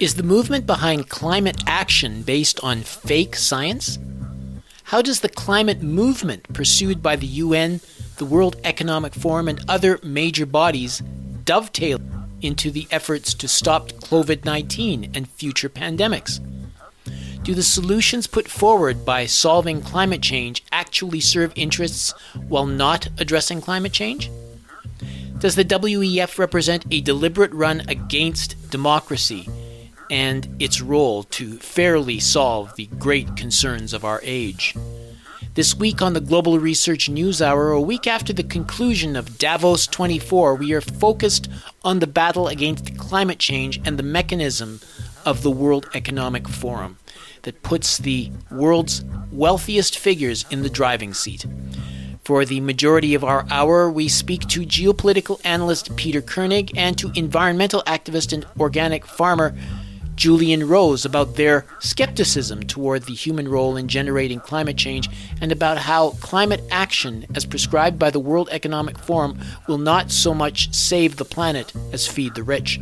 Is the movement behind climate action based on fake science? How does the climate movement pursued by the UN, the World Economic Forum, and other major bodies dovetail into the efforts to stop COVID 19 and future pandemics? Do the solutions put forward by solving climate change actually serve interests while not addressing climate change? Does the WEF represent a deliberate run against democracy and its role to fairly solve the great concerns of our age. This week on the Global Research News Hour, a week after the conclusion of Davos 24, we are focused on the battle against climate change and the mechanism of the World Economic Forum that puts the world's wealthiest figures in the driving seat. For the majority of our hour, we speak to geopolitical analyst Peter Koenig and to environmental activist and organic farmer Julian Rose about their skepticism toward the human role in generating climate change and about how climate action, as prescribed by the World Economic Forum, will not so much save the planet as feed the rich.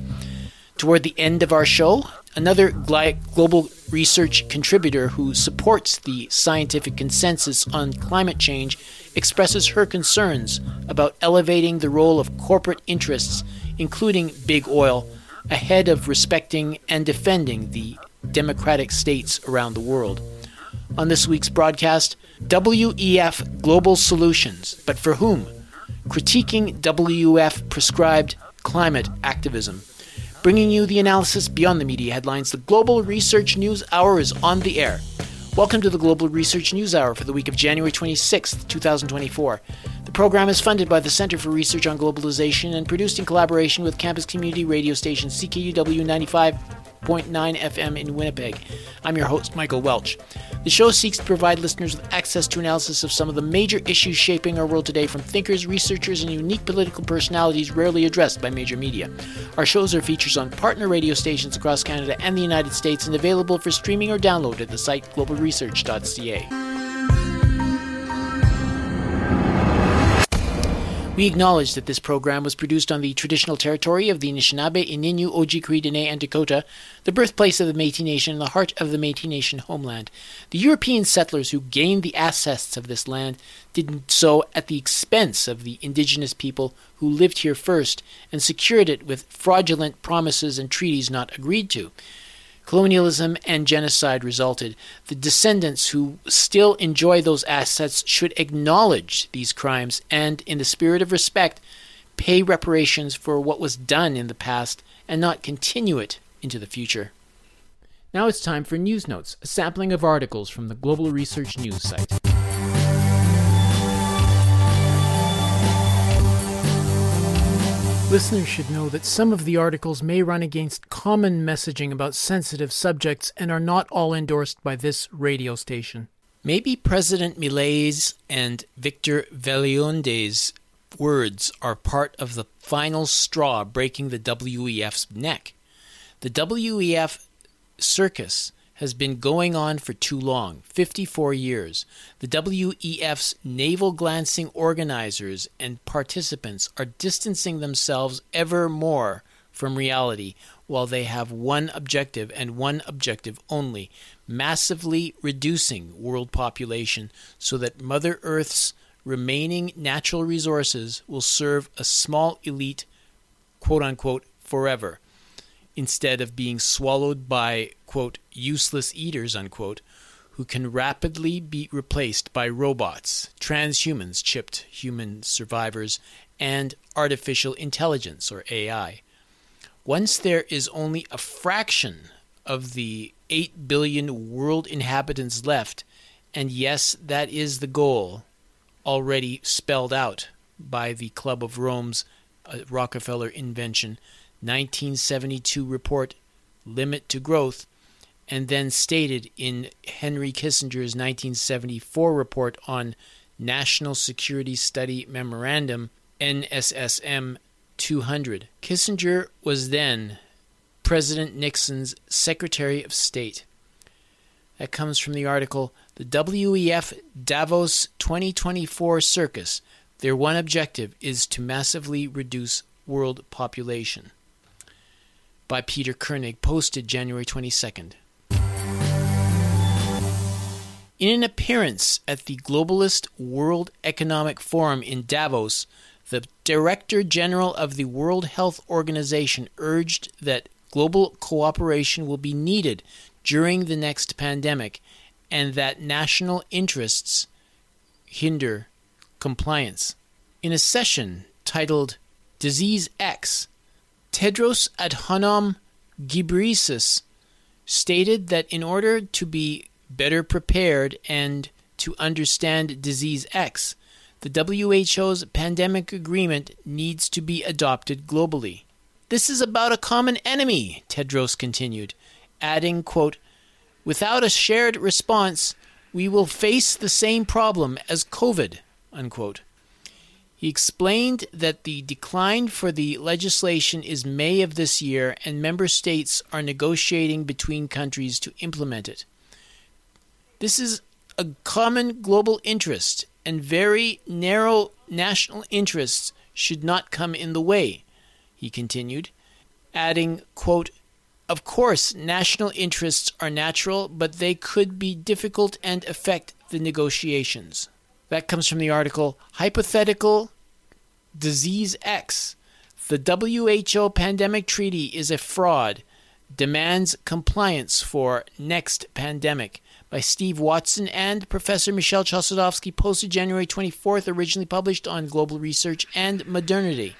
Toward the end of our show, another global research contributor who supports the scientific consensus on climate change expresses her concerns about elevating the role of corporate interests, including big oil ahead of respecting and defending the democratic states around the world. On this week's broadcast, WEF Global Solutions, but for whom? Critiquing WEF prescribed climate activism. Bringing you the analysis beyond the media headlines, the Global Research News Hour is on the air. Welcome to the Global Research News Hour for the week of January 26, 2024. The program is funded by the Center for Research on Globalization and produced in collaboration with campus community radio station CKUW 95.9 FM in Winnipeg. I'm your host, Michael Welch. The show seeks to provide listeners with access to analysis of some of the major issues shaping our world today from thinkers, researchers, and unique political personalities rarely addressed by major media. Our shows are features on partner radio stations across Canada and the United States and available for streaming or download at the site globalresearch.ca. We acknowledge that this program was produced on the traditional territory of the Anishinaabe, Ininu, Ojibwe, Dene, and Dakota, the birthplace of the Métis Nation and the heart of the Métis Nation homeland. The European settlers who gained the assets of this land did so at the expense of the indigenous people who lived here first and secured it with fraudulent promises and treaties not agreed to. Colonialism and genocide resulted. The descendants who still enjoy those assets should acknowledge these crimes and, in the spirit of respect, pay reparations for what was done in the past and not continue it into the future. Now it's time for News Notes, a sampling of articles from the Global Research News site. Listeners should know that some of the articles may run against common messaging about sensitive subjects and are not all endorsed by this radio station. Maybe President Milei's and Victor Vallionde's words are part of the final straw breaking the WEF's neck. The WEF circus has been going on for too long 54 years. The WEF's navel glancing organizers and participants are distancing themselves ever more from reality while they have one objective and one objective only massively reducing world population so that Mother Earth's remaining natural resources will serve a small elite, quote unquote, forever instead of being swallowed by, quote, useless eaters, unquote, who can rapidly be replaced by robots, transhumans, chipped human survivors, and artificial intelligence, or AI. Once there is only a fraction of the 8 billion world inhabitants left, and yes, that is the goal already spelled out by the Club of Rome's uh, Rockefeller invention 1972 report Limit to Growth, and then stated in Henry Kissinger's 1974 report on National Security Study Memorandum, NSSM 200. Kissinger was then President Nixon's Secretary of State. That comes from the article The WEF Davos 2024 Circus. Their one objective is to massively reduce world population. By Peter Koenig, posted January 22nd. In an appearance at the Globalist World Economic Forum in Davos, the Director General of the World Health Organization urged that global cooperation will be needed during the next pandemic and that national interests hinder compliance. In a session titled Disease X, Tedros Adhanom Ghebreyesus stated that in order to be better prepared and to understand disease X, the WHO's pandemic agreement needs to be adopted globally. This is about a common enemy, Tedros continued, adding, quote, Without a shared response, we will face the same problem as COVID. Unquote. He explained that the decline for the legislation is May of this year and member states are negotiating between countries to implement it. This is a common global interest, and very narrow national interests should not come in the way, he continued, adding, quote, Of course, national interests are natural, but they could be difficult and affect the negotiations. That comes from the article Hypothetical Disease X. The WHO pandemic treaty is a fraud, demands compliance for next pandemic by Steve Watson and Professor Michel Chossudovsky, posted January 24th, originally published on Global Research and Modernity.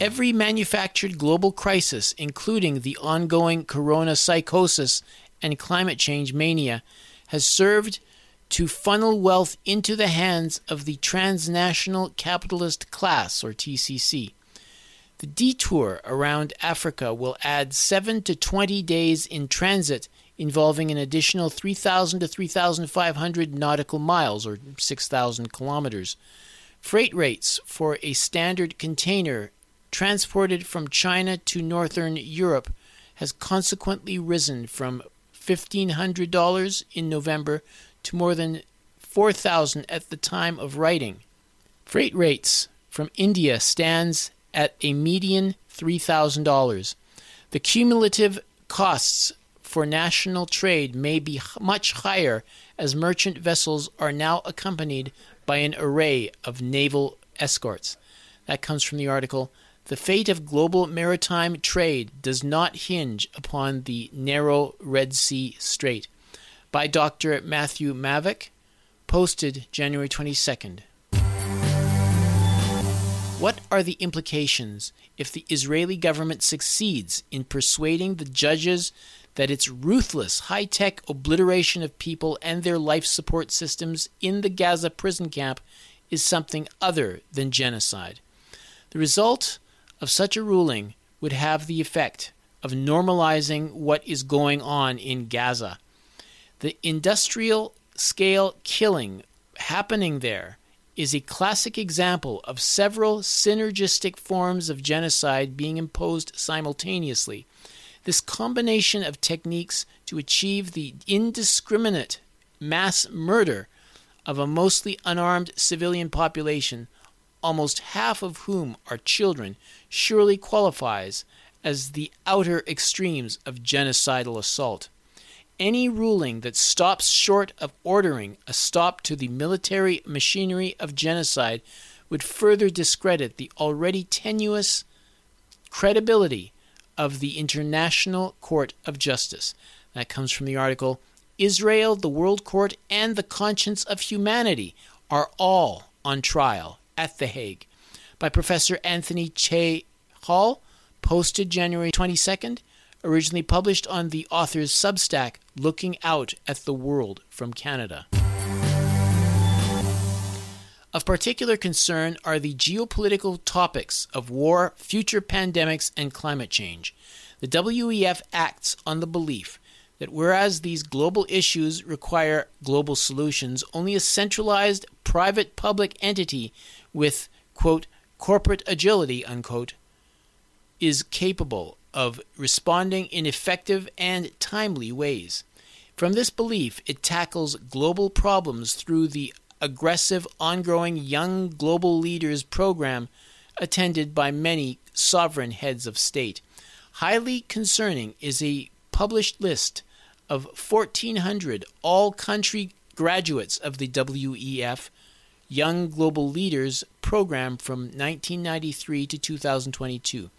Every manufactured global crisis, including the ongoing corona psychosis and climate change mania, has served to funnel wealth into the hands of the transnational capitalist class, or TCC. The detour around Africa will add 7 to 20 days in transit, involving an additional 3,000 to 3,500 nautical miles, or 6,000 kilometers. Freight rates for a standard container transported from China to northern Europe has consequently risen from $1,500 in November to more than 4,000 at the time of writing. Freight rates from India stands at a median $3,000. The cumulative costs for national trade may be much higher as merchant vessels are now accompanied by an array of naval escorts. That comes from the article The Fate of Global Maritime Trade Does Not Hinge Upon the Narrow Red Sea Strait by Dr. Matthew Maavak, posted January 22nd. What are the implications if the Israeli government succeeds in persuading the judges that its ruthless, high tech obliteration of people and their life support systems in the Gaza prison camp is something other than genocide? The result of such a ruling would have the effect of normalizing what is going on in Gaza. The industrial scale killing happening there is a classic example of several synergistic forms of genocide being imposed simultaneously. This combination of techniques to achieve the indiscriminate mass murder of a mostly unarmed civilian population, almost half of whom are children, surely qualifies as the outer extremes of genocidal assault any ruling that stops short of ordering a stop to the military machinery of genocide would further discredit the already tenuous credibility of the International Court of Justice. That comes from the article Israel, the World Court, and the Conscience of Humanity are all on trial at The Hague by Professor Anthony Che Hall, posted January 22nd originally published on the author's Substack, Looking Out at the World from Canada. Of particular concern are the geopolitical topics of war, future pandemics, and climate change. The WEF acts on the belief that whereas these global issues require global solutions, only a centralized private public entity with, quote, corporate agility, unquote, is capable of responding in effective and timely ways. From this belief, it tackles global problems through the aggressive, ongoing Young Global Leaders program attended by many sovereign heads of state. Highly concerning is a published list of 1,400 all country graduates of the WEF Young Global Leaders program from 1993 to 2022.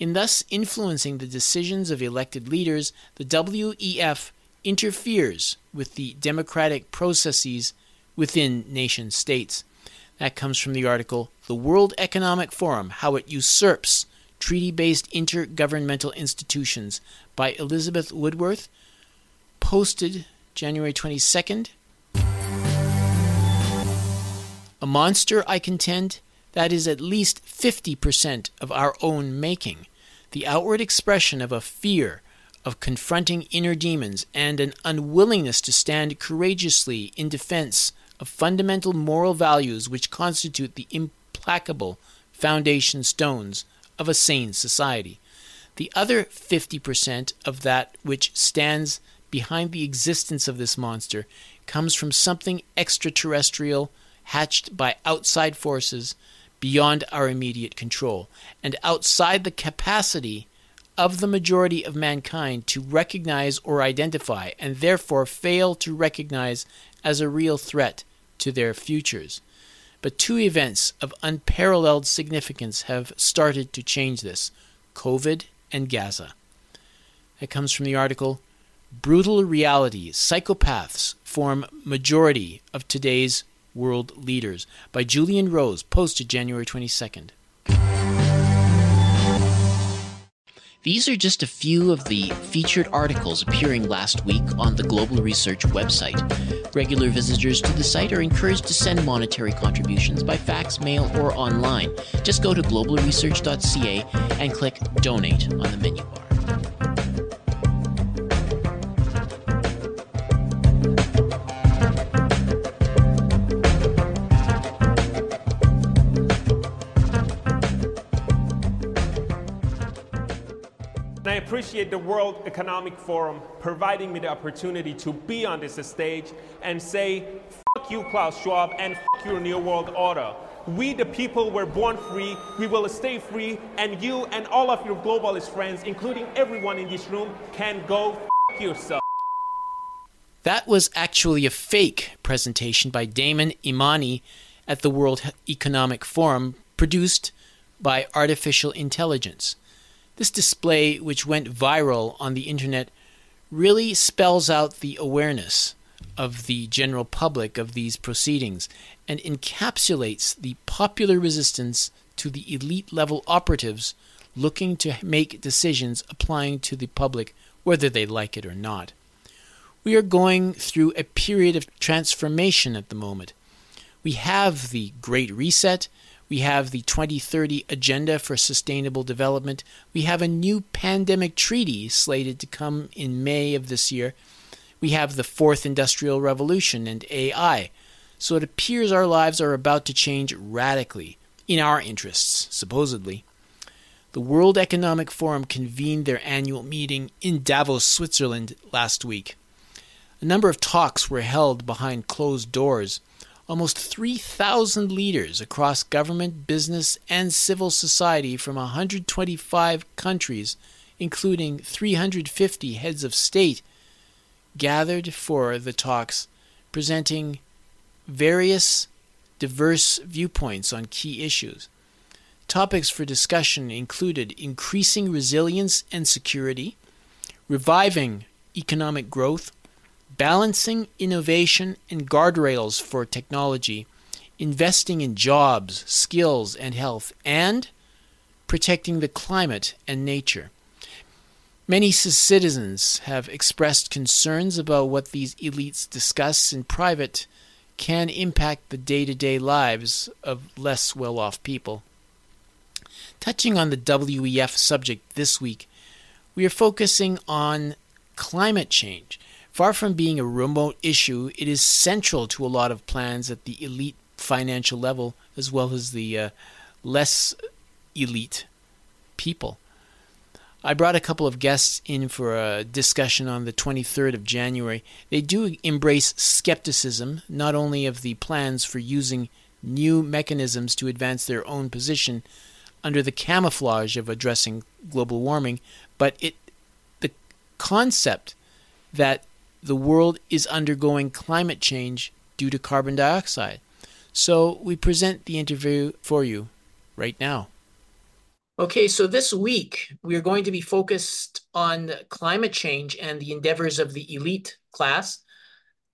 In thus influencing the decisions of elected leaders, the WEF interferes with the democratic processes within nation states. That comes from the article The World Economic Forum How It Usurps Treaty Based Intergovernmental Institutions by Elizabeth Woodworth, posted January 22nd. A monster, I contend, that is at least 50% of our own making, the outward expression of a fear of confronting inner demons and an unwillingness to stand courageously in defense of fundamental moral values which constitute the implacable foundation stones of a sane society. The other 50% of that which stands behind the existence of this monster comes from something extraterrestrial hatched by outside forces beyond our immediate control and outside the capacity of the majority of mankind to recognize or identify and therefore fail to recognize as a real threat to their futures. But two events of unparalleled significance have started to change this COVID and Gaza. It comes from the article Brutal Reality Psychopaths Form Majority of Today's World Leaders by Julian Rose, posted January 22nd. These are just a few of the featured articles appearing last week on the Global Research website. Regular visitors to the site are encouraged to send monetary contributions by fax, mail, or online. Just go to globalresearch.ca and click Donate on the menu bar. Appreciate the World Economic Forum providing me the opportunity to be on this stage and say, fuck you, Klaus Schwab, and fuck your New World Order. We, the people, were born free, we will stay free, and you and all of your globalist friends, including everyone in this room, can go fuck yourself. That was actually a fake presentation by Damon Imani at the World Economic Forum, produced by artificial intelligence. This display, which went viral on the internet, really spells out the awareness of the general public of these proceedings and encapsulates the popular resistance to the elite level operatives looking to make decisions applying to the public whether they like it or not. We are going through a period of transformation at the moment. We have the Great Reset, we have the 2030 Agenda for Sustainable Development. We have a new pandemic treaty slated to come in May of this year. We have the Fourth Industrial Revolution and AI. So it appears our lives are about to change radically, in our interests, supposedly. The World Economic Forum convened their annual meeting in Davos, Switzerland last week. A number of talks were held behind closed doors almost 3,000 leaders across government, business, and civil society from 125 countries, including 350 heads of state, gathered for the talks, presenting various diverse viewpoints on key issues. Topics for discussion included increasing resilience and security, reviving economic growth, balancing innovation and guardrails for technology, investing in jobs, skills, and health, and protecting the climate and nature. Many citizens have expressed concerns about what these elites discuss in private can impact the day to day lives of less well off people. Touching on the WEF subject this week, we are focusing on climate change Far from being a remote issue, it is central to a lot of plans at the elite financial level as well as the uh, less elite people. I brought a couple of guests in for a discussion on the 23rd of January. They do embrace skepticism, not only of the plans for using new mechanisms to advance their own position under the camouflage of addressing global warming, but it the concept that the world is undergoing climate change due to carbon dioxide. So we present the interview for you right now. Okay, so this week we are going to be focused on climate change and the endeavors of the elite class.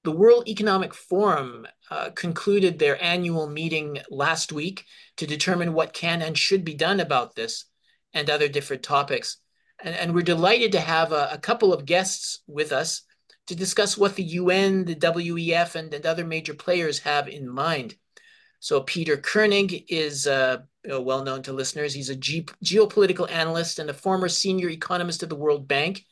The World Economic Forum uh, concluded their annual meeting last week to determine what can and should be done about this and other different topics. And, and we're delighted to have a, a, couple of guests with us to discuss what the UN, the WEF, and, and other major players have in mind. So Peter Koenig is uh, well known to listeners. He's a ge- geopolitical analyst and a former senior economist of the World Bank,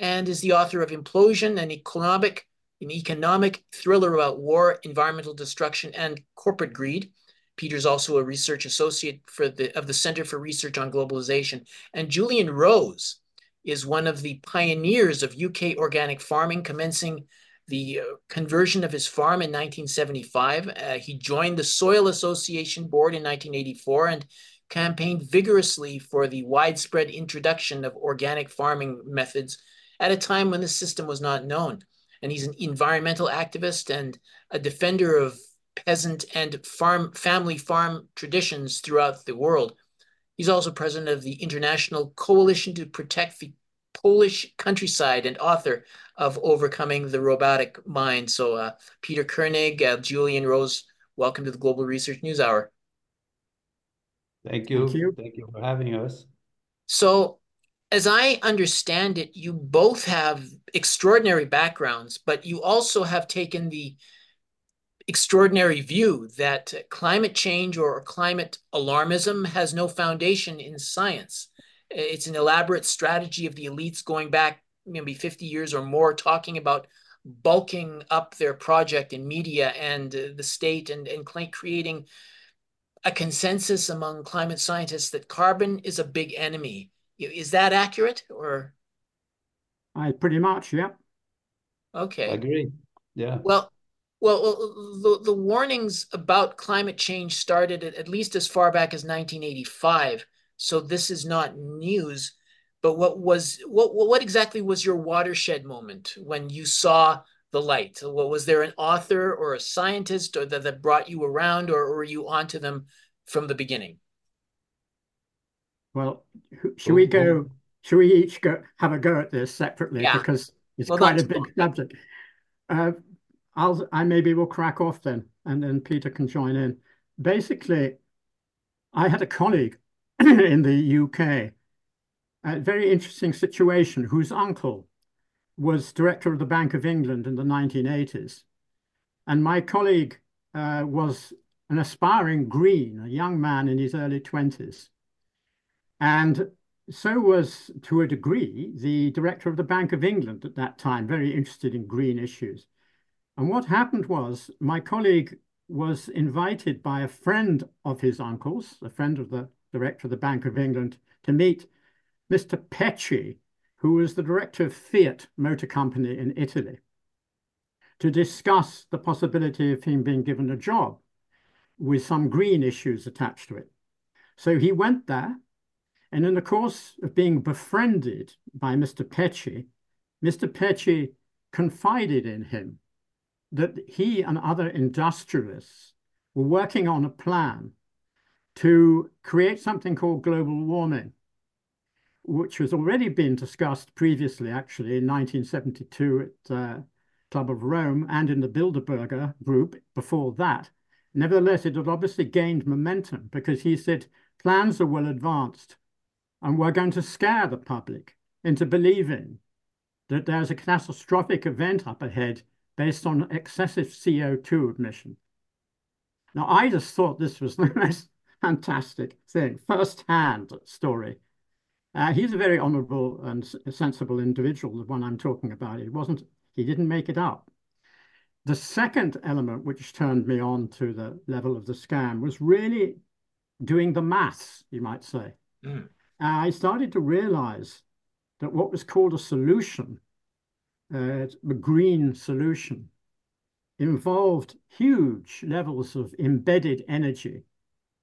and is the author of Implosion, an economic an economic thriller about war, environmental destruction, and corporate greed. Peter's also a research associate for the of the Center for Research on Globalization. And Julian Rose is one of the pioneers of UK organic farming, commencing the uh, conversion of his farm in 1975. Uh, he joined the Soil Association Board in 1984 and campaigned vigorously for the widespread introduction of organic farming methods at a time when the system was not known. And he's an environmental activist and a defender of peasant and farm family farm traditions throughout the world. He's also president of the International Coalition to Protect the Polish countryside and author of Overcoming the Robotic Mind. So, uh, Peter Koenig, uh, Julian Rose, welcome to the Global Research News Hour. Thank you. Thank you. Thank you for having us. So, as I understand it, you both have extraordinary backgrounds, but you also have taken the extraordinary view that climate change or climate alarmism has no foundation in science. It's an elaborate strategy of the elites going back maybe 50 years or more, talking about bulking up their project in media and uh, the state and, and creating a consensus among climate scientists that carbon is a big enemy. Is that accurate or? I pretty much, yeah. Okay. I agree. Yeah. Well, well, the, the warnings about climate change started at, at least as far back as 1985 so this is not news. But what was what what exactly was your watershed moment when you saw the light? What was there an author or a scientist or that, that brought you around, or, or were you onto them from the beginning? Well, should we go? Should we each go have a go at this separately yeah. because it's well, quite a big cool. subject. Uh, I'll I maybe will crack off then, and then Peter can join in. Basically, I had a colleague in the UK. A very interesting situation, whose uncle was director of the Bank of England in the 1980s. And my colleague uh, was an aspiring green, a young man in his early 20s. And so was, to a degree, the director of the Bank of England at that time, very interested in green issues. And what happened was my colleague was invited by a friend of his uncle's, a friend of the director of the Bank of England, to meet Mr. Peccei, who was the director of Fiat Motor Company in Italy, to discuss the possibility of him being given a job with some green issues attached to it. So he went there, and in the course of being befriended by Mr. Peccei, Mr. Peccei confided in him that he and other industrialists were working on a plan to create something called global warming, which has already been discussed previously, actually, in 1972 at uh, Club of Rome and in the Bilderberger group before that. Nevertheless, it had obviously gained momentum because he said plans are well advanced and we're going to scare the public into believing that there's a catastrophic event up ahead based on excessive CO2 emission. Now, I just thought this was the most fantastic thing, first-hand story. Uh, he's a very honourable and sensible individual, the one I'm talking about. He wasn't, he didn't make it up. The second element which turned me on to the level of the scam was really doing the maths, you might say. Mm. Uh, I started to realize that what was called a solution, uh, green solution, involved huge levels of embedded energy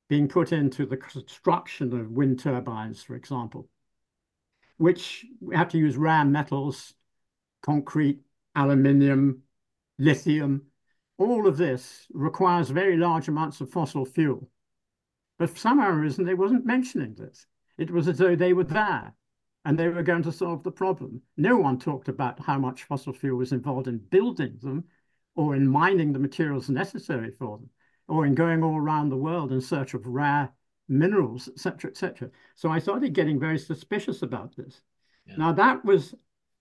being put into the construction of wind turbines, for example, which have to use rare metals, concrete, aluminium, lithium. All of this requires very large amounts of fossil fuel. But for some reason, they wasn't mentioning this. It was as though they were there and they were going to solve the problem. No one talked about how much fossil fuel was involved in building them or in mining the materials necessary for them, or in going all around the world in search of rare minerals, etc., etc. So I started getting very suspicious about this. Yeah. Now that was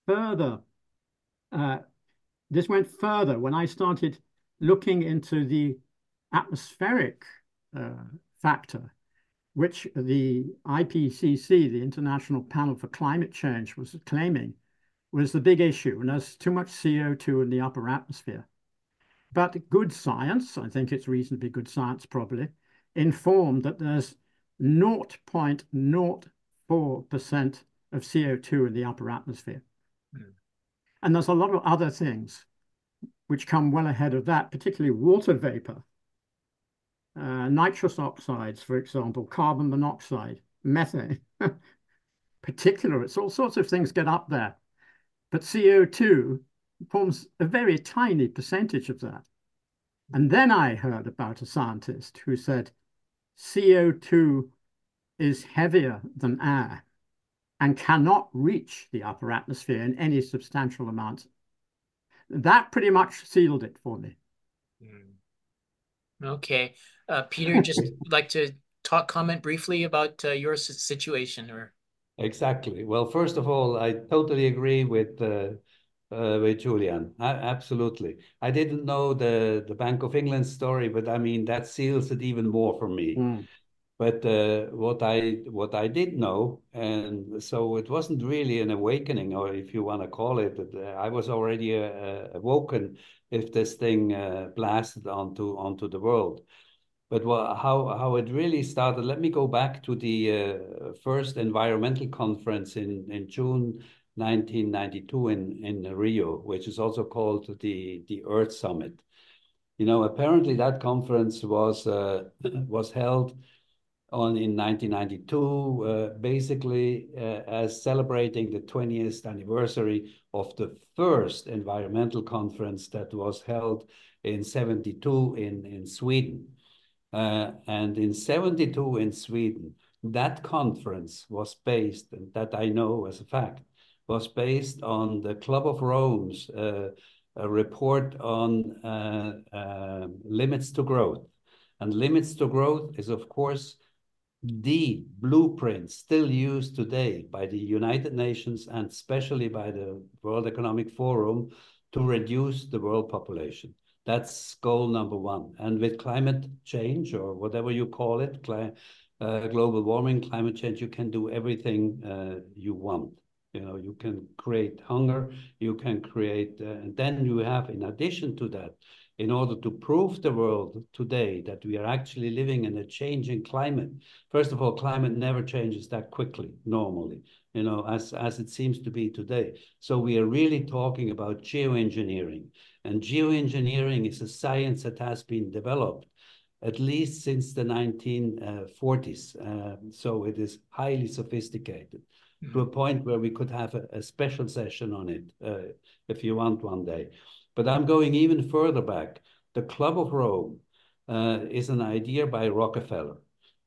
further. Uh, this went further when I started looking into the atmospheric uh, factor, which the IPCC, the International Panel for Climate Change, was claiming was the big issue, and there's too much CO2 in the upper atmosphere. But good science, I think it's reasonably good science probably, informed that there's 0.04% of CO2 in the upper atmosphere. Mm. And there's a lot of other things which come well ahead of that, particularly water vapor, uh, nitrous oxides, for example, carbon monoxide, methane, particulates, all sorts of things get up there. But CO2 forms a very tiny percentage of that. And then I heard about a scientist who said CO2 is heavier than air and cannot reach the upper atmosphere in any substantial amount. That pretty much sealed it for me. Hmm. Okay. Uh, Peter, just like to talk, comment briefly about uh, your situation or. Exactly. Well, first of all, I totally agree with uh, uh, with Julian. I, absolutely. I didn't know the, the Bank of England story, but I mean, that seals it even more for me. Mm. But uh, what I what I did know, and so it wasn't really an awakening, or if you want to call it, uh, I was already uh, awoken if this thing uh, blasted onto onto the world. But how how it really started? Let me go back to the uh, first environmental conference in in June 1992 in, in Rio, which is also called the, the Earth Summit. You know, apparently that conference was, uh, was held on in 1992, uh, basically uh, as celebrating the 20th anniversary of the first environmental conference that was held in 72 in, in Sweden. Uh, and in 72 in Sweden, that conference was based, and that I know as a fact, was based on the Club of Rome's uh, report on uh, uh, limits to growth. And limits to growth is, of course, the blueprint still used today by the United Nations and especially by the World Economic Forum to reduce the world population. That's goal number one. And with climate change or whatever you call it, uh, global warming, climate change, you can do everything uh, you want. You know, you can create hunger, you can create, uh, and then you have, in addition to that, in order to prove the world today that we are actually living in a changing climate. First of all, climate never changes that quickly, normally, you know, as, as it seems to be today. So we are really talking about geoengineering. And geoengineering is a science that has been developed at least since the 1940s. Uh, so it is highly sophisticated mm. to a point where we could have a, a special session on it uh, if you want one day. But I'm going even further back. The Club of Rome uh, is an idea by Rockefeller,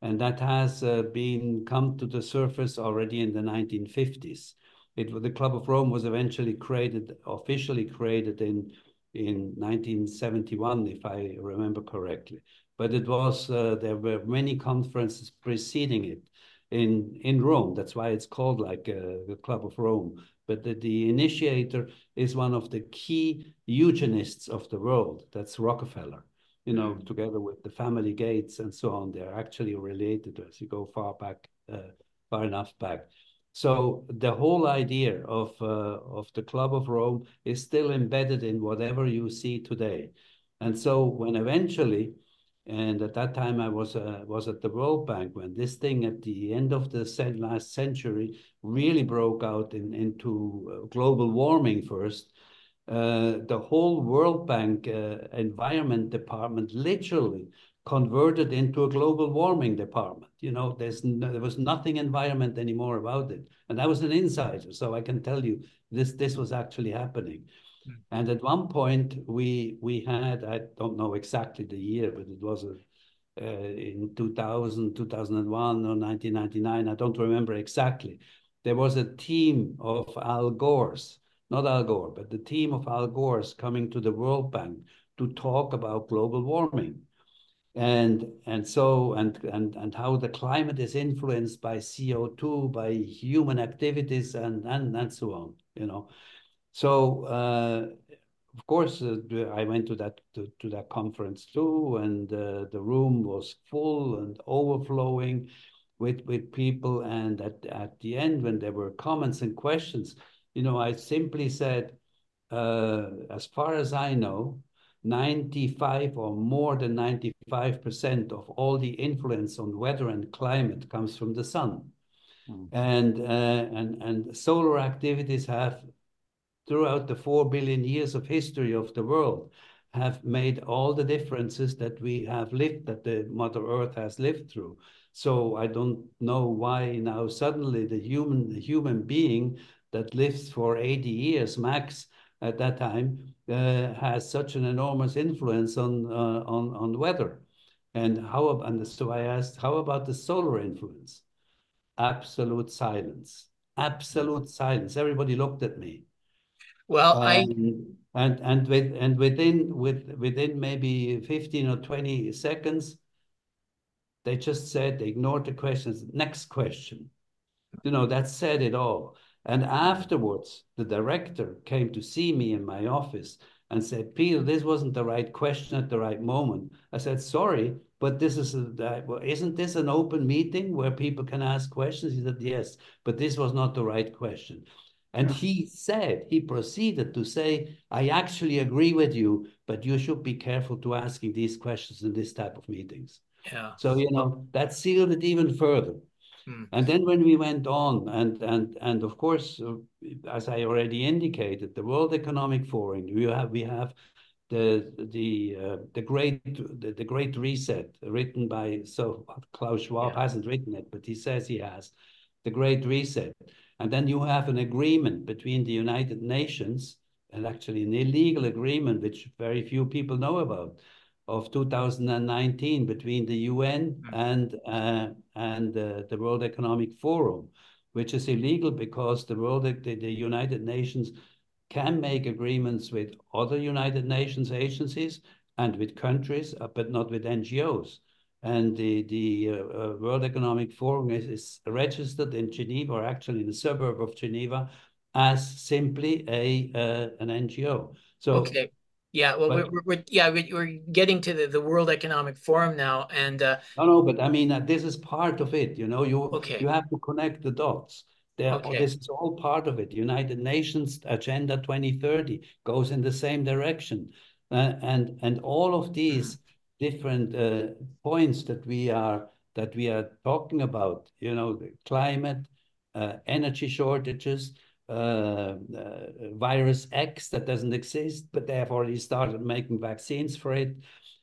and that has uh, been come to the surface already in the 1950s. It, the Club of Rome was eventually created, officially created in in 1971, if I remember correctly. But it was uh, there were many conferences preceding it in in Rome. That's why it's called like uh, the Club of Rome. But the, the initiator is one of the key eugenists of the world. That's Rockefeller. You know, mm. together with the family Gates and so on, they're actually related as you go far back, uh, far enough back. So the whole idea of uh, of the Club of Rome is still embedded in whatever you see today. And so when eventually And at that time, I was uh, was at the World Bank when this thing at the end of the last century really broke out in, into uh, global warming first. Uh, the whole World Bank uh, Environment Department literally converted into a global warming department. You know, there's no, there was nothing environment anymore about it, and I was an insider, so I can tell you this this was actually happening. And at one point, we we had I don't know exactly the year, but it was a, uh, in 2000, 2001 or 1999. I don't remember exactly. There was a team of Al Gore's, not Al Gore, but the team of Al Gore's coming to the World Bank to talk about global warming and and so and and and how the climate is influenced by CO2, by human activities, and and and so on. You know, so uh, of course uh, I went to that to, to that conference too, and uh, the room was full and overflowing with with people. And at at the end, when there were comments and questions, you know, I simply said, uh, as far as I know 95 or more than 95% of all the influence on weather and climate comes from the sun. Mm. And, uh, and, and solar activities have, throughout the 4 billion years of history of the world, have made all the differences that we have lived, that the Mother Earth has lived through. So I don't know why now suddenly the human, the human being that lives for 80 years max at that time uh, has such an enormous influence on uh, on on weather. And how and so I asked, how about the solar influence? Absolute silence. Absolute silence. Everybody looked at me. Well, um, I and and with and within with within maybe 15 or 20 seconds, they just said they ignored the questions. Next question. You know, that said it all. And afterwards, the director came to see me in my office and said, Peter, this wasn't the right question at the right moment. I said, sorry, but this is, a, isn't this an open meeting where people can ask questions? He said, yes, but this was not the right question. And he said, he proceeded to say, I actually agree with you, but you should be careful to asking these questions in this type of meetings. Yeah. So, you know, that sealed it even further. Hmm. And then when we went on, and and and of course, uh, as I already indicated, the World Economic Forum, we have we have the the uh, the great the, the, great reset written by so Klaus Schwab yeah. hasn't written it, but he says he has the great reset, and then you have an agreement between the United Nations and actually an illegal agreement which very few people know about of 2019 between the UN and uh, and uh, the World Economic Forum, which is illegal because the World the, the United Nations can make agreements with other United Nations agencies and with countries, uh, but not with NGOs. And the the uh, uh, World Economic Forum is, is registered in Geneva, or actually in the suburb of Geneva, as simply a uh, an NGO. So okay. Yeah, well, but, we're, we're, yeah we're getting to the, the World Economic Forum now, and uh, no, no, but I mean uh, this is part of it. You know, you okay. you have to connect the dots. There, okay. this is all part of it. United Nations Agenda 2030 goes in the same direction, uh, and and all of these different uh, points that we are that we are talking about. You know, the climate, uh, energy shortages uh, uh, virus X that doesn't exist, but they have already started making vaccines for it.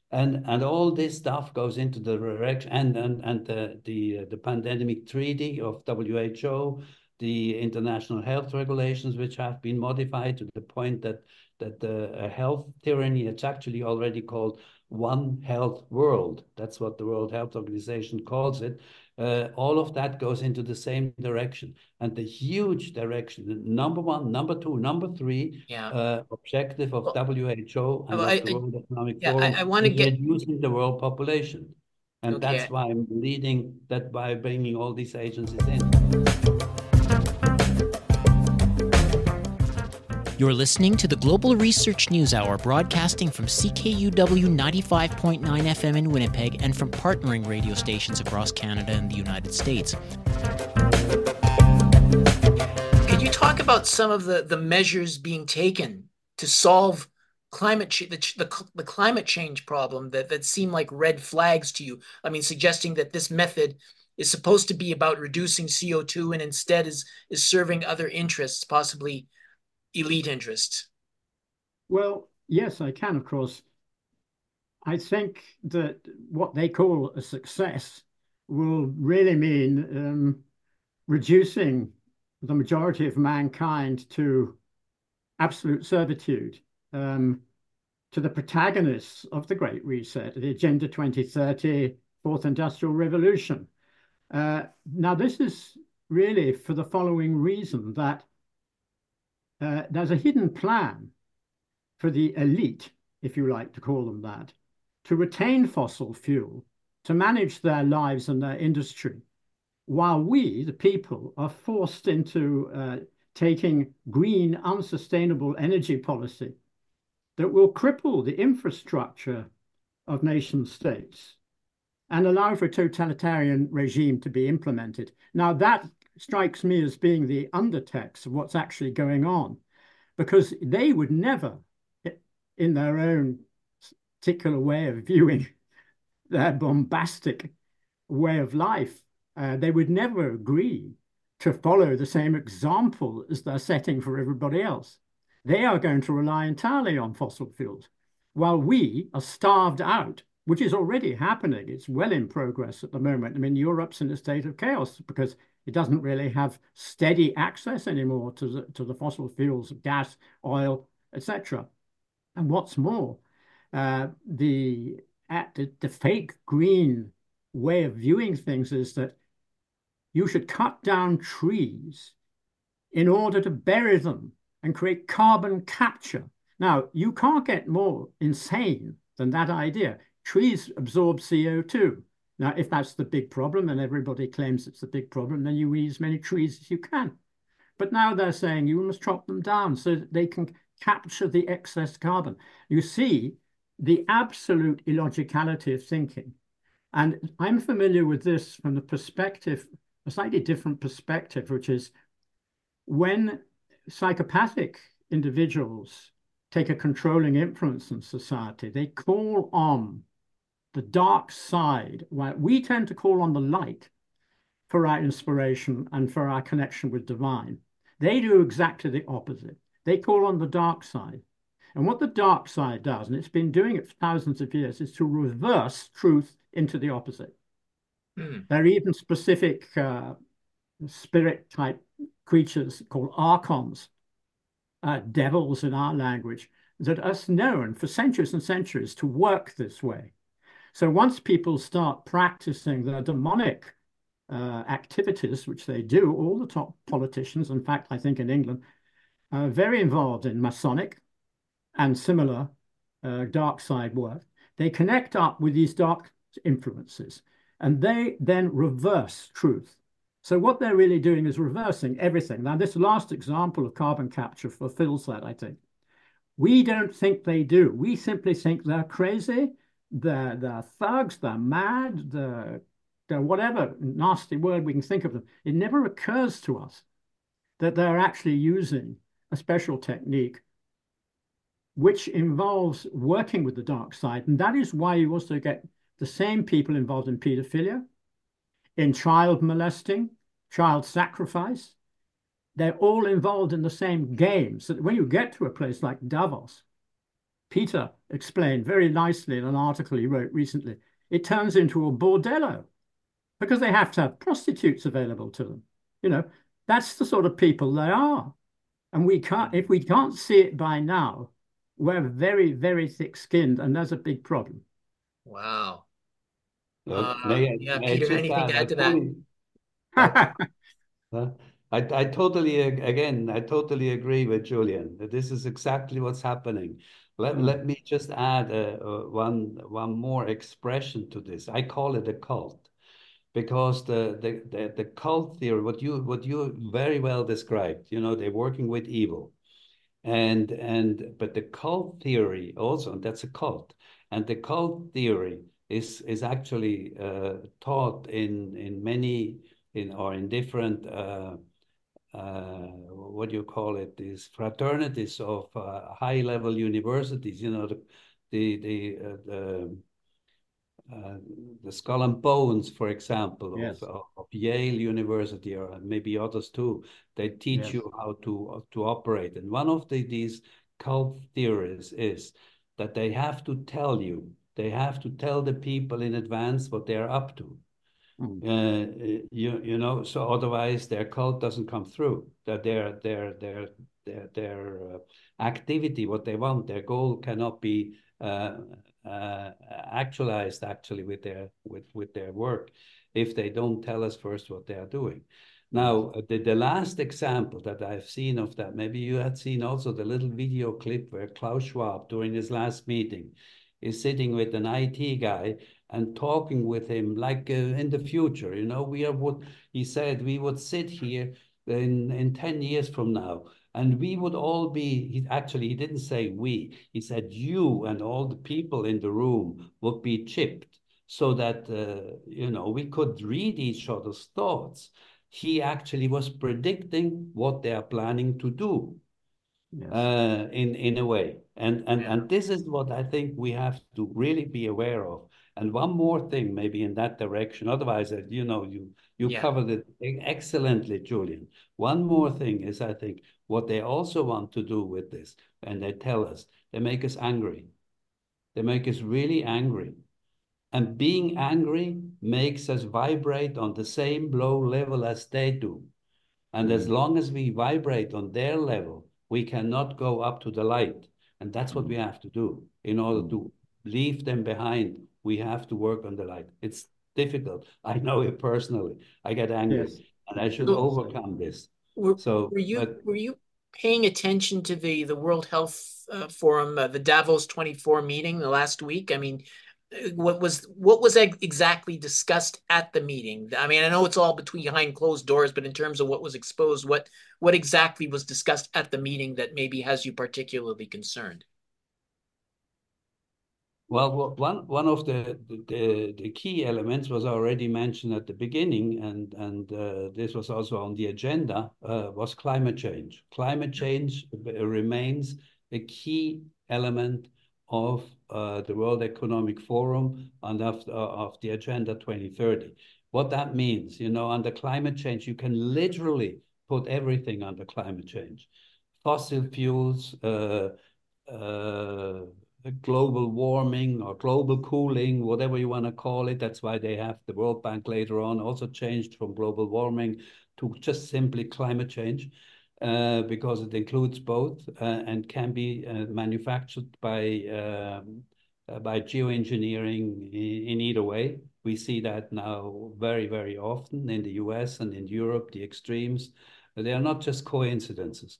And, and all this stuff goes into the direction and, and, and the, the, uh, the pandemic treaty of WHO, the international health regulations, which have been modified to the point that, that the health tyranny, it's actually already called One Health World. That's what the World Health Organization calls it uh, all of that goes into the same direction. And the huge direction, number one, number two, number three, yeah. uh, objective of well, WHO and well, I, the World Economic yeah, Forum I, I want to get reducing the world population. And okay. that's why I'm leading that by bringing all these agencies in. You're listening to the Global Research News Hour, broadcasting from CKUW 95.9 FM in Winnipeg and from partnering radio stations across Canada and the United States. Could you talk about some of the, the measures being taken to solve climate ch- the, the, the climate change problem that that seem like red flags to you? I mean, suggesting that this method is supposed to be about reducing CO2 and instead is is serving other interests, possibly elite interests. Well, yes, I can, of course. I think that what they call a success will really mean um, reducing the majority of mankind to absolute servitude, um, to the protagonists of the Great Reset, the Agenda 2030, Fourth Industrial Revolution. Uh, now, this is really for the following reason that uh, there's a hidden plan for the elite, if you like to call them that, to retain fossil fuel, to manage their lives and their industry, while we, the people, are forced into uh, taking green, unsustainable energy policy that will cripple the infrastructure of nation states and allow for a totalitarian regime to be implemented. Now, that strikes me as being the undertext of what's actually going on, because they would never, in their own particular way of viewing their bombastic way of life, uh, they would never agree to follow the same example as they're setting for everybody else. They are going to rely entirely on fossil fuels, while we are starved out which is already happening. It's well in progress at the moment. I mean, Europe's in a state of chaos because it doesn't really have steady access anymore to the, to the fossil fuels, gas, oil, etc. And what's more, uh, the, the, the fake green way of viewing things is that you should cut down trees in order to bury them and create carbon capture. Now, you can't get more insane than that idea trees absorb CO2. Now, if that's the big problem and everybody claims it's the big problem, then you weed as many trees as you can. But now they're saying you must chop them down so that they can capture the excess carbon. You see the absolute illogicality of thinking. And I'm familiar with this from the perspective, a slightly different perspective, which is when psychopathic individuals take a controlling influence in society, they call on the dark side, where we tend to call on the light for our inspiration and for our connection with divine. They do exactly the opposite. They call on the dark side. And what the dark side does, and it's been doing it for thousands of years, is to reverse truth into the opposite. Mm. There are even specific uh, spirit type creatures called archons, uh, devils in our language, that are known for centuries and centuries to work this way. So once people start practicing their demonic uh, activities, which they do, all the top politicians, in fact, I think in England, are very involved in Masonic and similar uh, dark side work. They connect up with these dark influences and they then reverse truth. So what they're really doing is reversing everything. Now, this last example of carbon capture fulfills that, I think. We don't think they do. We simply think they're crazy the the thugs, the mad, the the whatever nasty word we can think of them, it never occurs to us that they're actually using a special technique which involves working with the dark side. And that is why you also get the same people involved in pedophilia, in child molesting, child sacrifice. They're all involved in the same game. So when you get to a place like Davos, Peter explained very nicely in an article he wrote recently, it turns into a bordello because they have to have prostitutes available to them. You know, that's the sort of people they are. And we can't, if we can't see it by now, we're very, very thick skinned, and that's a big problem. Wow. uh, may, yeah, may Peter, anything add, to add to that? I, I totally, again, I totally agree with Julian. That this is exactly what's happening. Let, let me just add uh, uh, one, one more expression to this. I call it a cult because the, the, the, the cult theory, what you, what you very well described, you know, they're working with evil. And, and but the cult theory also, and that's a cult, and the cult theory is, is actually uh, taught in, in many in or in different uh, uh, what do you call it? These fraternities of uh, high-level universities. You know, the the the uh, the, uh, the Skull and Bones, for example, yes. of, of, Yale University or maybe others too. They teach yes. you how to to operate. And one of the, these cult theories is that they have to tell you, they have to tell the people in advance what they're up to. Mm. Uh, you you know, so otherwise their cult doesn't come through. That their their their their their uh, activity, what they want, their goal cannot be uh, uh, actualized actually with their with with their work if they don't tell us first what they are doing. Now, uh, the, the last example that I've seen of that, maybe you had seen also the little video clip where Klaus Schwab, during his last meeting, is sitting with an IT guy and talking with him like uh, in the future. You know, we are what he said, we would sit here in, in 10 years from now and we would all be he, actually he didn't say we he said you and all the people in the room would be chipped so that uh, you know we could read each other's thoughts he actually was predicting what they are planning to do yes. uh, in in a way and and yeah. and this is what i think we have to really be aware of and one more thing maybe in that direction otherwise uh, you know you you yeah. covered it excellently julian one more thing is i think what they also want to do with this, and they tell us, they make us angry. They make us really angry. And being angry makes us vibrate on the same low level as they do. And as mm. long as we vibrate on their level, we cannot go up to the light. And that's what we mm. have to do in order to leave them behind. We have to work on the light. It's difficult. I know it personally. I get angry yes. and I should overcome this. Were, so were you but, were you paying attention to the the World Health uh, Forum, uh, the Davos 24 meeting the last week? I mean, uh, what was what was exactly discussed at the meeting? I mean, I know it's all between behind closed doors, but in terms of what was exposed, what what exactly was discussed at the meeting that maybe has you particularly concerned? Well, one one of the, the the key elements was already mentioned at the beginning, and and uh, this was also on the agenda uh, was climate change. Climate change remains a key element of uh, the World Economic Forum and of, uh, of the Agenda 2030. What that means, you know, under climate change, you can literally put everything under climate change, fossil fuels. Global warming or global cooling, whatever you want to call it. That's why they have the World Bank later on also changed from global warming to just simply climate change. Uh, because it includes both uh, and can be uh, manufactured by um, uh, by geoengineering in, in, either way. We see that now very, very often in the US and in Europe, the extremes. They are not just coincidences.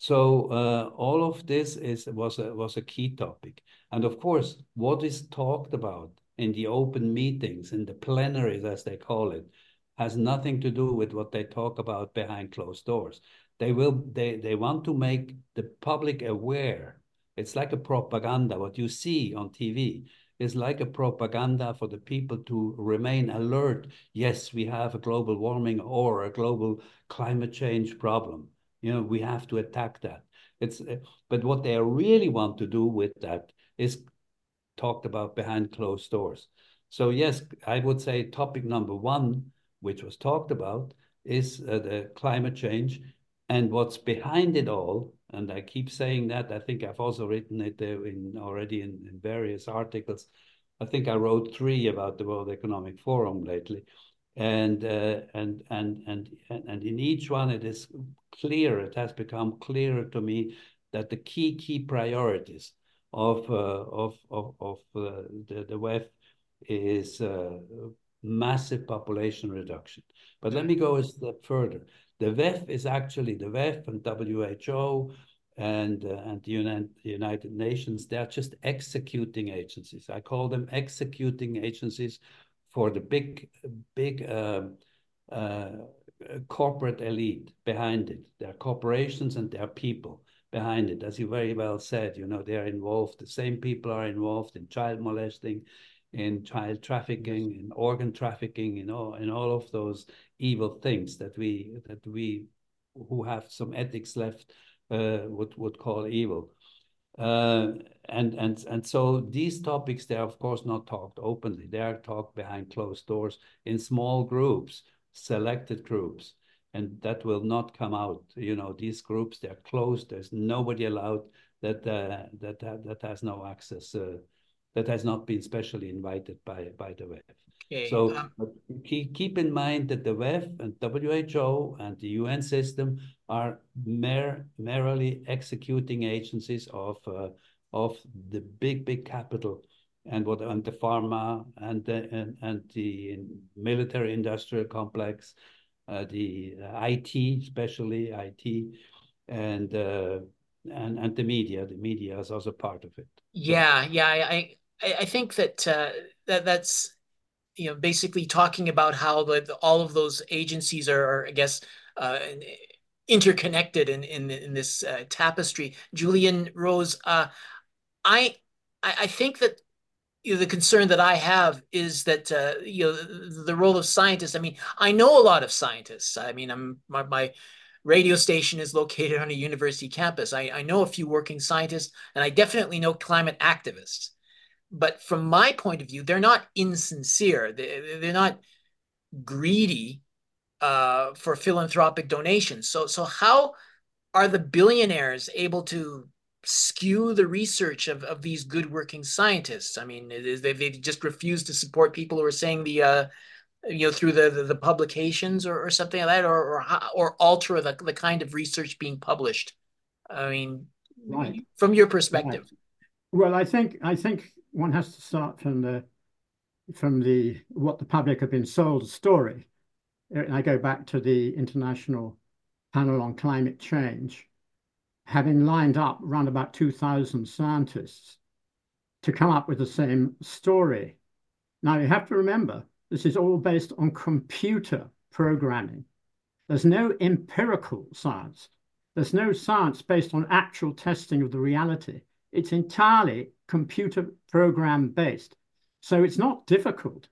So uh, all of this is was a, was a key topic, and of course, what is talked about in the open meetings, in the plenaries as they call it, has nothing to do with what they talk about behind closed doors. They will they they want to make the public aware. It's like a propaganda. What you see on TV is like a propaganda for the people to remain alert. Yes, we have a global warming or a global climate change problem you know, we have to attack that. It's uh, but what they really want to do with that is talked about behind closed doors. So yes, I would say topic number one, which was talked about, is uh, the climate change and what's behind it all. And I keep saying that. I think I've also written it there in already in, in various articles. I think I wrote three about the World Economic Forum lately and uh, and and and and in each one it is clear it has become clearer to me that the key key priorities of uh, of of, of uh, the the WEF is uh, massive population reduction. But let me go a step further. The WEF is actually the WEF and WHO and uh, and the United, United Nations they are just executing agencies. I call them executing agencies for the big, big uh, uh, corporate elite behind it. There are corporations and there are people behind it. As you very well said, you know, they are involved. The same people are involved in child molesting, in child trafficking, in organ trafficking, in all in all of those evil things that we that we who have some ethics left uh, would would call evil. Uh, and and and so these topics they are of course not talked openly. They are talked behind closed doors in small groups, selected groups, and that will not come out. You know, these groups they are closed. There's nobody allowed that uh, that, that that has no access. Uh, that has not been specially invited by by the WEF. Okay. So um, keep, keep in mind that the WEF and WHO and the UN system are mer merely executing agencies of uh, of the big big capital and what and the pharma and the and, and the military industrial complex, uh, the IT especially IT, and uh, and and the media. The media is also part of it. Yeah, yeah. I I think that uh, that that's you know basically talking about how the, the all of those agencies are, are I guess uh, interconnected in in, in this uh, tapestry. Julian Rose, uh, I I think that you know, the concern that I have is that uh, you know the, role of scientists. I mean, I know a lot of scientists. I mean, I'm my, my radio station is located on a university campus. I, I know a few working scientists, and I definitely know climate activists but from my point of view, they're not insincere. They, they're not greedy uh, for philanthropic donations. So, so how are the billionaires able to skew the research of, of these good working scientists? I mean, is they they just refuse to support people who are saying the uh, you know through the the, the publications or, or something like that, or or, or alter the the kind of research being published. I mean, right. from your perspective. Right. Well, I think I think one has to start from the from the what the public have been sold a story. And I go back to the International Panel on Climate Change, having lined up around about 2,000 scientists to come up with the same story. Now you have to remember, this is all based on computer programming. There's no empirical science. There's no science based on actual testing of the reality. It's entirely computer program based. So it's not difficult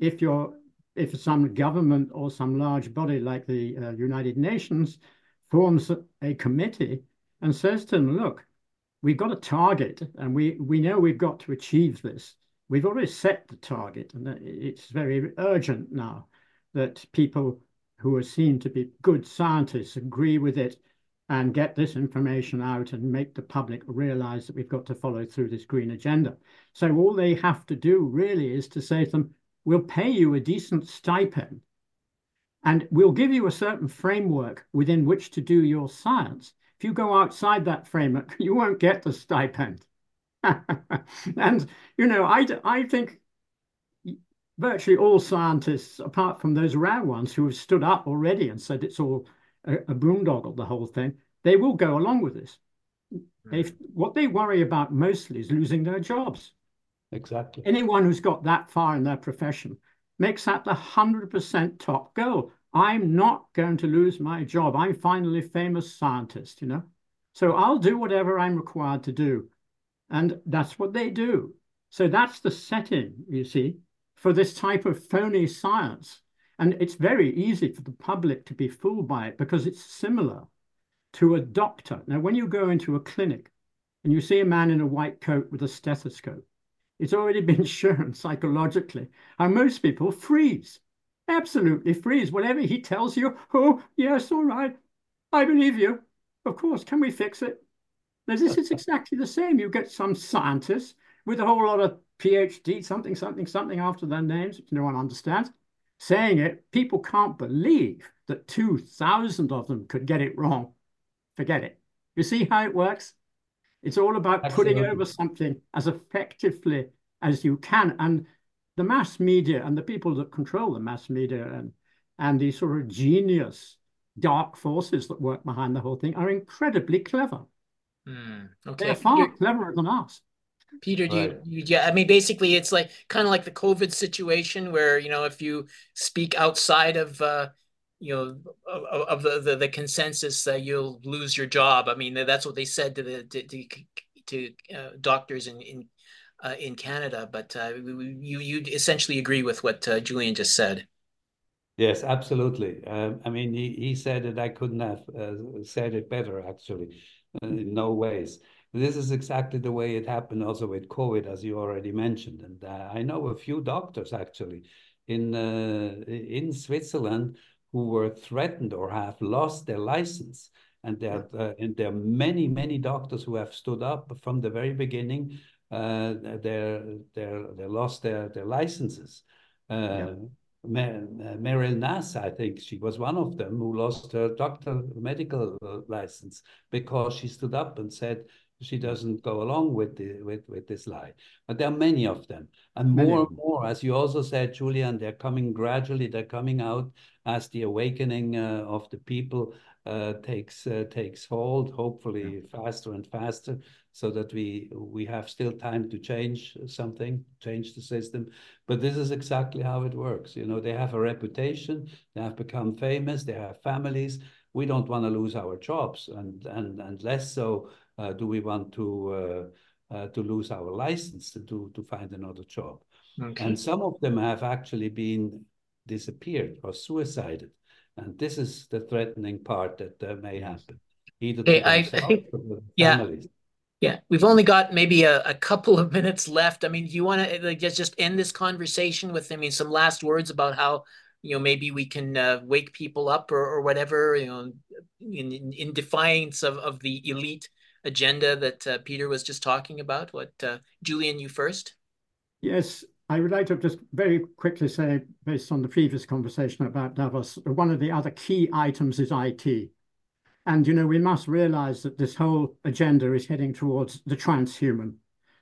if you're if some government or some large body like the uh, United Nations forms a committee and says to them, look, we've got a target and we, we know we've got to achieve this. We've already set the target and it's very urgent now that people who are seen to be good scientists agree with it and get this information out and make the public realize that we've got to follow through this green agenda. So all they have to do really is to say to them, we'll pay you a decent stipend and we'll give you a certain framework within which to do your science. If you go outside that framework, you won't get the stipend. and, you know, I, I think virtually all scientists, apart from those rare ones who have stood up already and said it's all a, a boondoggle, the whole thing, they will go along with this. They, what they worry about mostly is losing their jobs. Exactly. Anyone who's got that far in their profession makes that the 100% top goal. I'm not going to lose my job. I'm finally famous scientist, you know? So I'll do whatever I'm required to do. And that's what they do. So that's the setting, you see, for this type of phony science and it's very easy for the public to be fooled by it because it's similar to a doctor. Now, when you go into a clinic and you see a man in a white coat with a stethoscope, it's already been shown psychologically how most people freeze, absolutely freeze. Whatever he tells you, oh, yes, all right, I believe you. Of course, can we fix it? Now, this is exactly the same. You get some scientists with a whole lot of PhD, something, something, something after their names, which no one understands saying it, people can't believe that 2,000 of them could get it wrong. Forget it. You see how it works? It's all about Absolutely. putting over something as effectively as you can. And the mass media and the people that control the mass media and, and the sort of genius dark forces that work behind the whole thing are incredibly clever. Mm, okay. They're far You're... cleverer than us. Peter, do right. you, you, yeah, I mean, basically, it's like kind of like the COVID situation where, you know, if you speak outside of, uh, you know, of, of the, the, the consensus, uh, you'll lose your job. I mean, that's what they said to the to to, to uh, doctors in in uh, in Canada. But uh, you you essentially agree with what uh, Julian just said. Yes, absolutely. Um, I mean, he, he said it. I couldn't have uh, said it better, actually, uh, in no ways. This is exactly the way it happened also with COVID, as you already mentioned. And uh, I know a few doctors actually in uh, in Switzerland who were threatened or have lost their license. And there, uh, and there are many, many doctors who have stood up from the very beginning. Uh, they they lost their, their licenses. Uh, Meryl Nass, I think she was one of them who lost her doctor medical uh, license because she stood up and said she doesn't go along with the with with this lie. But there are many of them, and many. more and more, as you also said, Julian, they're coming gradually. They're coming out as the awakening uh, of the people uh, takes uh, takes hold. Hopefully, yeah. faster and faster, so that we we have still time to change something, change the system. But this is exactly how it works. You know, they have a reputation. They have become famous. They have families. We don't want to lose our jobs, and and and less so uh, do we want to uh, uh, to lose our license to to find another job? Okay. And some of them have actually been disappeared or suicided, and this is the threatening part that may happen. Either hey, I, yeah. Families. Yeah, we've only got maybe a, a, couple of minutes left. I mean, do you want to like, just just end this conversation with, I mean, some last words about how you know maybe we can uh, wake people up or, or whatever you know in, in, in defiance of, of the elite agenda that uh, Peter was just talking about? What, uh, Julian, you first? Yes, I would like to just very quickly say, based on the previous conversation about Davos, one of the other key items is IT. And, you know, we must realize that this whole agenda is heading towards the transhuman.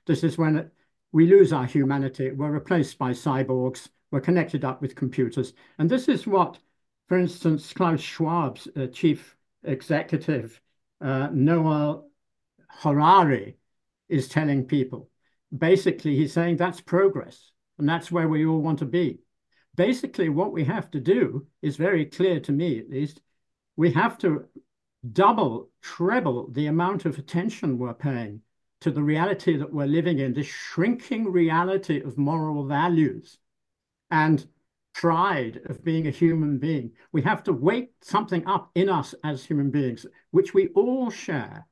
This is when it, we lose our humanity. We're replaced by cyborgs. We're connected up with computers. And this is what, for instance, Klaus Schwab's uh, chief executive, uh, Noah Harari is telling people. Basically, he's saying that's progress, and that's where we all want to be. Basically, what we have to do is very clear to me, at least. We have to double, treble the amount of attention we're paying to the reality that we're living in, this shrinking reality of moral values and pride of being a human being. We have to wake something up in us as human beings, which we all share,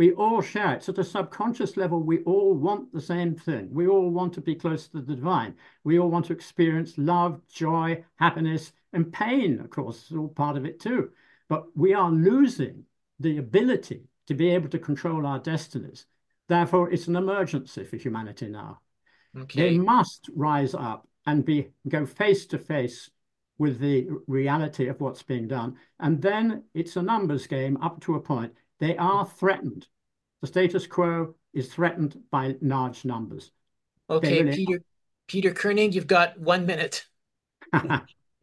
we all share it. So at a subconscious level, we all want the same thing. We all want to be close to the divine. We all want to experience love, joy, happiness, and pain, of course, is all part of it too. But we are losing the ability to be able to control our destinies. Therefore, it's an emergency for humanity now. Okay. They must rise up and be go face to face with the reality of what's being done. And then it's a numbers game up to a point. They are threatened. The status quo is threatened by large numbers. Okay, really Peter. Peter Koenig, you've got one minute.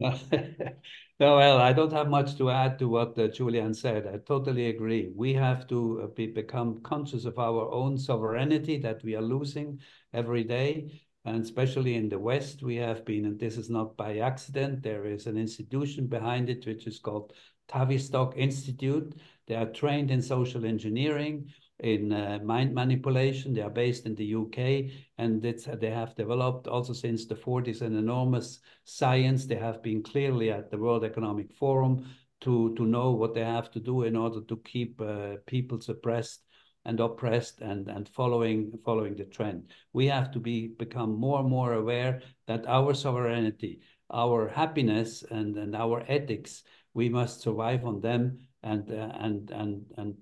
no, well, I don't have much to add to what uh, Julian said. I totally agree. We have to uh, be, become conscious of our own sovereignty that we are losing every day. And especially in the West, we have been, and this is not by accident, there is an institution behind it, which is called Tavistock Institute. They are trained in social engineering, in uh, mind manipulation. They are based in the UK, and it's, uh, they have developed also since the 40s an enormous science. They have been clearly at the World Economic Forum to, to know what they have to do in order to keep uh, people suppressed and oppressed and, and following following the trend. We have to be become more and more aware that our sovereignty, our happiness and, and our ethics we must survive on them and uh, and and and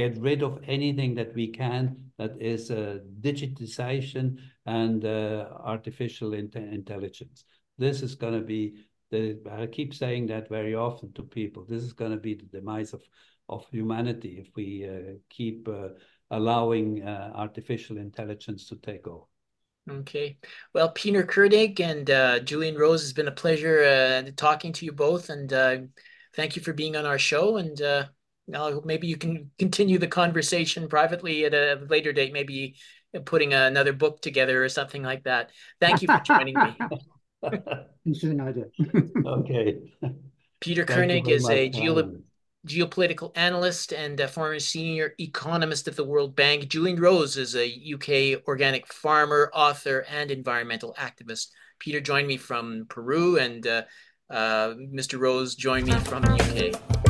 get rid of anything that we can that is uh, digitization and uh, artificial in intelligence. This is going to be the. I keep saying that very often to people. This is going to be the demise of of humanity if we uh, keep uh, allowing uh, artificial intelligence to take over. Okay. Well, Peter Koenig and uh, Julian Rose, has been a pleasure talking to you both. And thank you for being on our show. And uh, maybe you can continue the conversation privately at a later date, maybe putting another book together or something like that. Thank you for joining me. Interesting idea. okay. Peter Koenig is a geo geopolitical analyst and a former senior economist of the World Bank. Julian Rose is a UK organic farmer, author, and environmental activist. Peter joined me from Peru and uh, Uh, Mr. Rose joined me from the UK.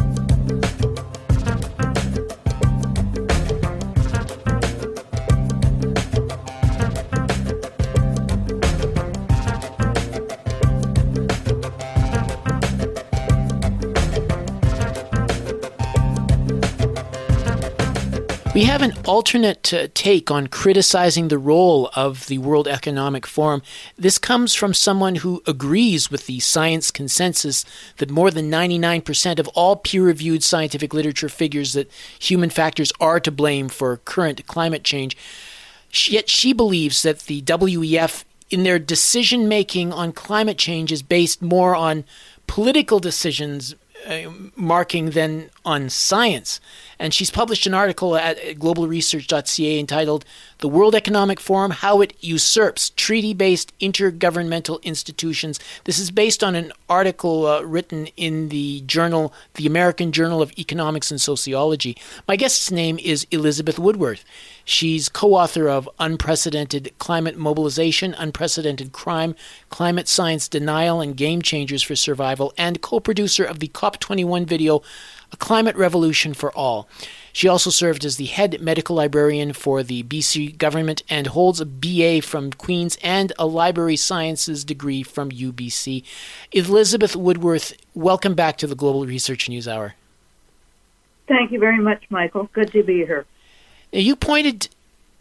We have an alternate uh, take on criticizing the role of the World Economic Forum. This comes from someone who agrees with the science consensus that more than 99% of all peer reviewed scientific literature figures that human factors are to blame for current climate change. Yet she believes that the WEF, in their decision making on climate change, is based more on political decisions uh, marking than on science. And she's published an article at globalresearch.ca entitled The World Economic Forum How It Usurps Treaty Based Intergovernmental Institutions. This is based on an article uh, written in the journal, the American Journal of Economics and Sociology. My guest's name is Elizabeth Woodworth. She's co author of Unprecedented Climate Mobilization, Unprecedented Crime, Climate Science Denial, and Game Changers for Survival, and co producer of the COP21 video, A Climate Revolution for All. She also served as the head medical librarian for the BC government and holds a BA from Queen's and a library sciences degree from UBC. Elizabeth Woodworth, welcome back to the Global Research News Hour. Thank you very much, Michael. Good to be here. Now, you pointed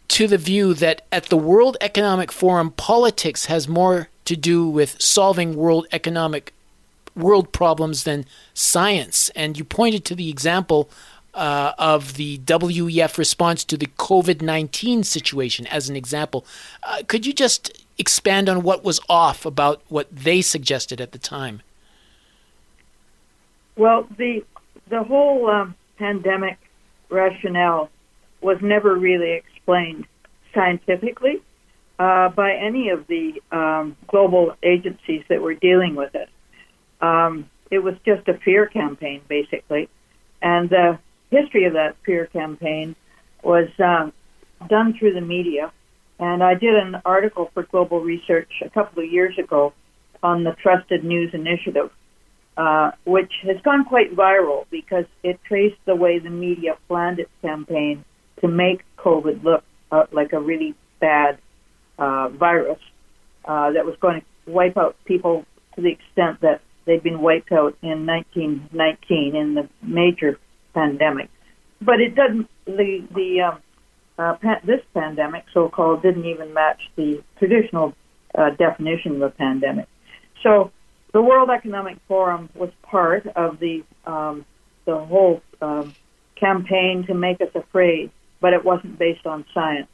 to the view that at the World Economic Forum, politics has more to do with solving world economic world problems than science, and you pointed to the example uh, of the WEF response to the COVID nineteen situation as an example. Uh, could you just expand on what was off about what they suggested at the time? Well, the the whole um, pandemic rationale was never really explained scientifically uh, by any of the um, global agencies that were dealing with it. Um, it was just a fear campaign, basically. And the history of that fear campaign was uh, done through the media. And I did an article for Global Research a couple of years ago on the Trusted News Initiative, uh, which has gone quite viral because it traced the way the media planned its campaign to make COVID look uh, like a really bad uh, virus uh, that was going to wipe out people to the extent that they'd been wiped out in 1919 in the major pandemic. But it doesn't. The the um, uh, pa- this pandemic, so-called, didn't even match the traditional uh, definition of a pandemic. So the World Economic Forum was part of the um, the whole um, campaign to make us afraid but it wasn't based on science.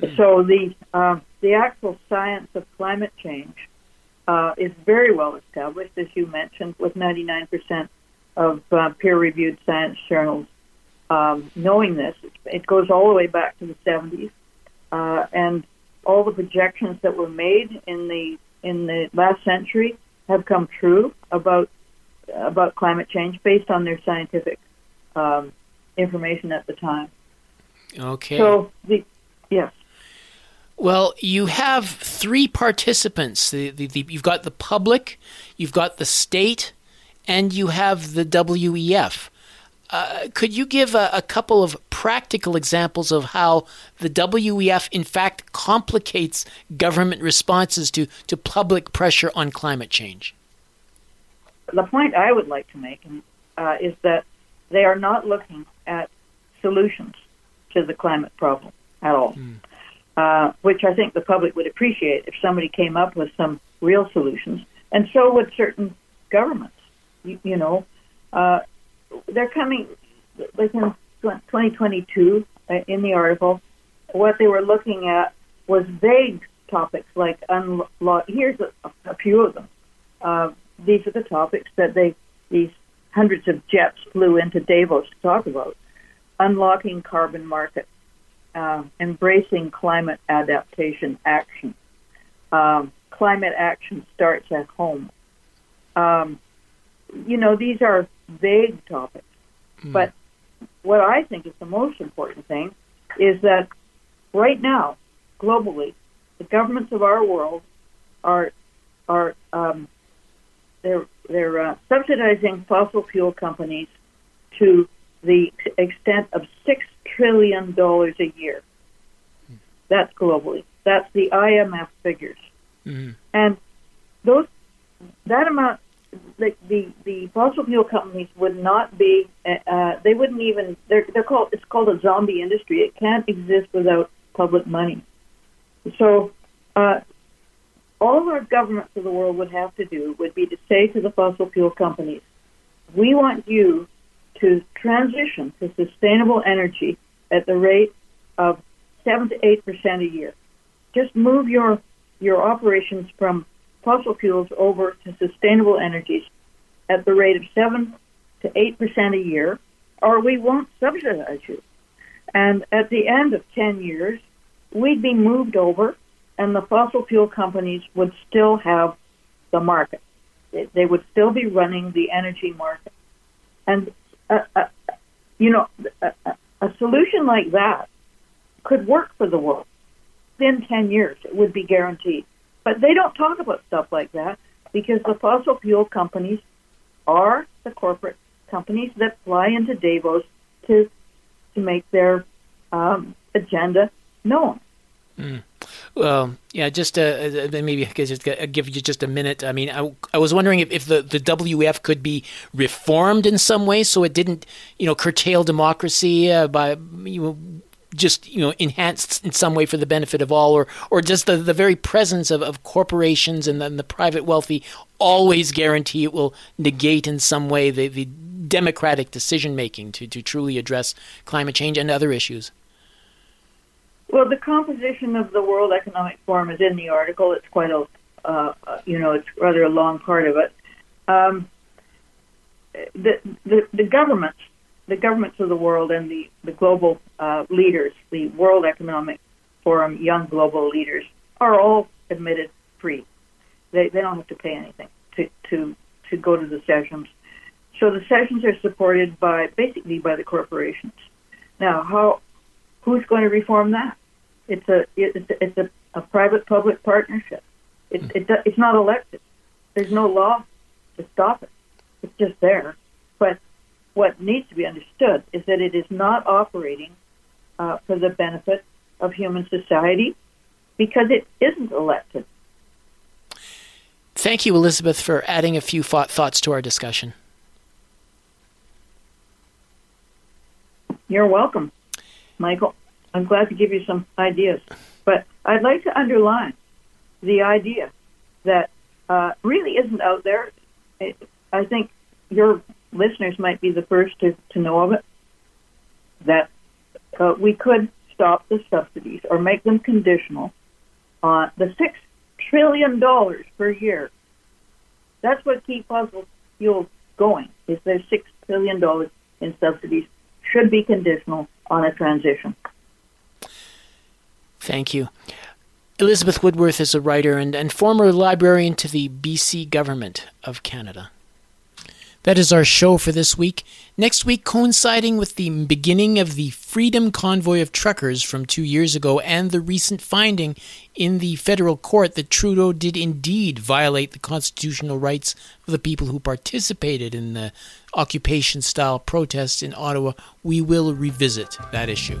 Mm. So the uh, the actual science of climate change uh, is very well established, as you mentioned, with 99% of uh, peer-reviewed science journals um, knowing this. It goes all the way back to the 70s, uh, and all the projections that were made in the in the last century have come true about about climate change based on their scientific um, information at the time. Okay. So the yes. Well, you have three participants. The, the, the, you've got the public, you've got the state, and you have the WEF. Uh, could you give a, a, couple of practical examples of how the WEF, in fact, complicates government responses to, to public pressure on climate change? The point I would like to make uh, is that they are not looking at solutions to the climate problem at all. Mm. Uh, which I think the public would appreciate if somebody came up with some real solutions, and so would certain governments. You, you know, uh, they're coming like in 2022 uh, in the article. What they were looking at was vague topics like unlock. Here's a, a few of them. Uh, these are the topics that they these hundreds of jets flew into Davos to talk about unlocking carbon markets, uh, embracing climate adaptation action. Um, climate action starts at home. Um, you know, these are vague topics, mm. but what I think is the most important thing is that right now, globally, the governments of our world are are um, they're they're uh, subsidizing fossil fuel companies to the extent of six trillion dollars a year. That's globally. That's the IMF figures, mm-hmm. and those that amount. The, the the fossil fuel companies would not be. Uh, they wouldn't even. They're they're called. It's called a zombie industry. It can't exist without public money. So uh, all our governments of the world would have to do would be to say to the fossil fuel companies, we want you to transition to sustainable energy at the rate of 7 to 8% a year. Just move your, your operations from fossil fuels over to sustainable energies at the rate of 7 to 8% a year, or we won't subsidize you. And at the end of 10 years, we'd be moved over and the fossil fuel companies would still have the market. They would still be running the energy market. And, uh, you know, a, a solution like that could work for the world. Within 10 years, it would be guaranteed. But they don't talk about stuff like that because the fossil fuel companies are the corporate companies that fly into Davos to to make their um, agenda known. Mm. Well, yeah, just uh, uh maybe I just give you just a minute. I mean, I, I was wondering if, if the, the WF could be reformed in some way so it didn't, you know, curtail democracy uh, by you know, just you know enhanced in some way for the benefit of all, or or just the, the very presence of, of corporations and then the private wealthy always guarantee it will negate in some way the, the democratic decision making to, to truly address climate change and other issues. Well, the composition of the World Economic Forum is in the article. It's quite a, uh, you know, it's rather a long part of it. Um, the, the, the governments, the governments of the world and the, the global uh, leaders, the World Economic Forum young global leaders, are all admitted free. They, they don't have to pay anything to, to, to go to the sessions. So the sessions are supported by basically by the corporations. Now, how Who's going to reform that? It's a it's a, it's a, a private public partnership. It, mm. it it's not elected. There's no law to stop it. It's just there. But what needs to be understood is that it is not operating uh, for the benefit of human society because it isn't elected. Thank you, Elizabeth, for adding a few thoughts to our discussion. You're welcome. Michael. I'm glad to give you some ideas. But I'd like to underline the idea that uh, really isn't out there. I think your listeners might be the first to, to know of it. That uh, we could stop the subsidies or make them conditional on the six trillion dollars per year. That's what keeps fossil fuels going. Is there's six trillion dollars in subsidies should be conditional on a transition. Thank you. Elizabeth Woodworth is a writer and, and former librarian to the BC Government of Canada. That is our show for this week. Next week, coinciding with the beginning of the Freedom Convoy of Truckers from two years ago and the recent finding in the federal court that Trudeau did indeed violate the constitutional rights of the people who participated in the occupation style protests in Ottawa, we will revisit that issue.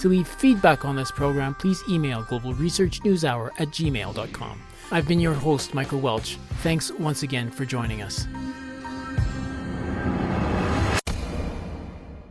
To leave feedback on this program, please email globalresearchnewshour at gmail.com. I've been your host, Michael Welch. Thanks once again for joining us.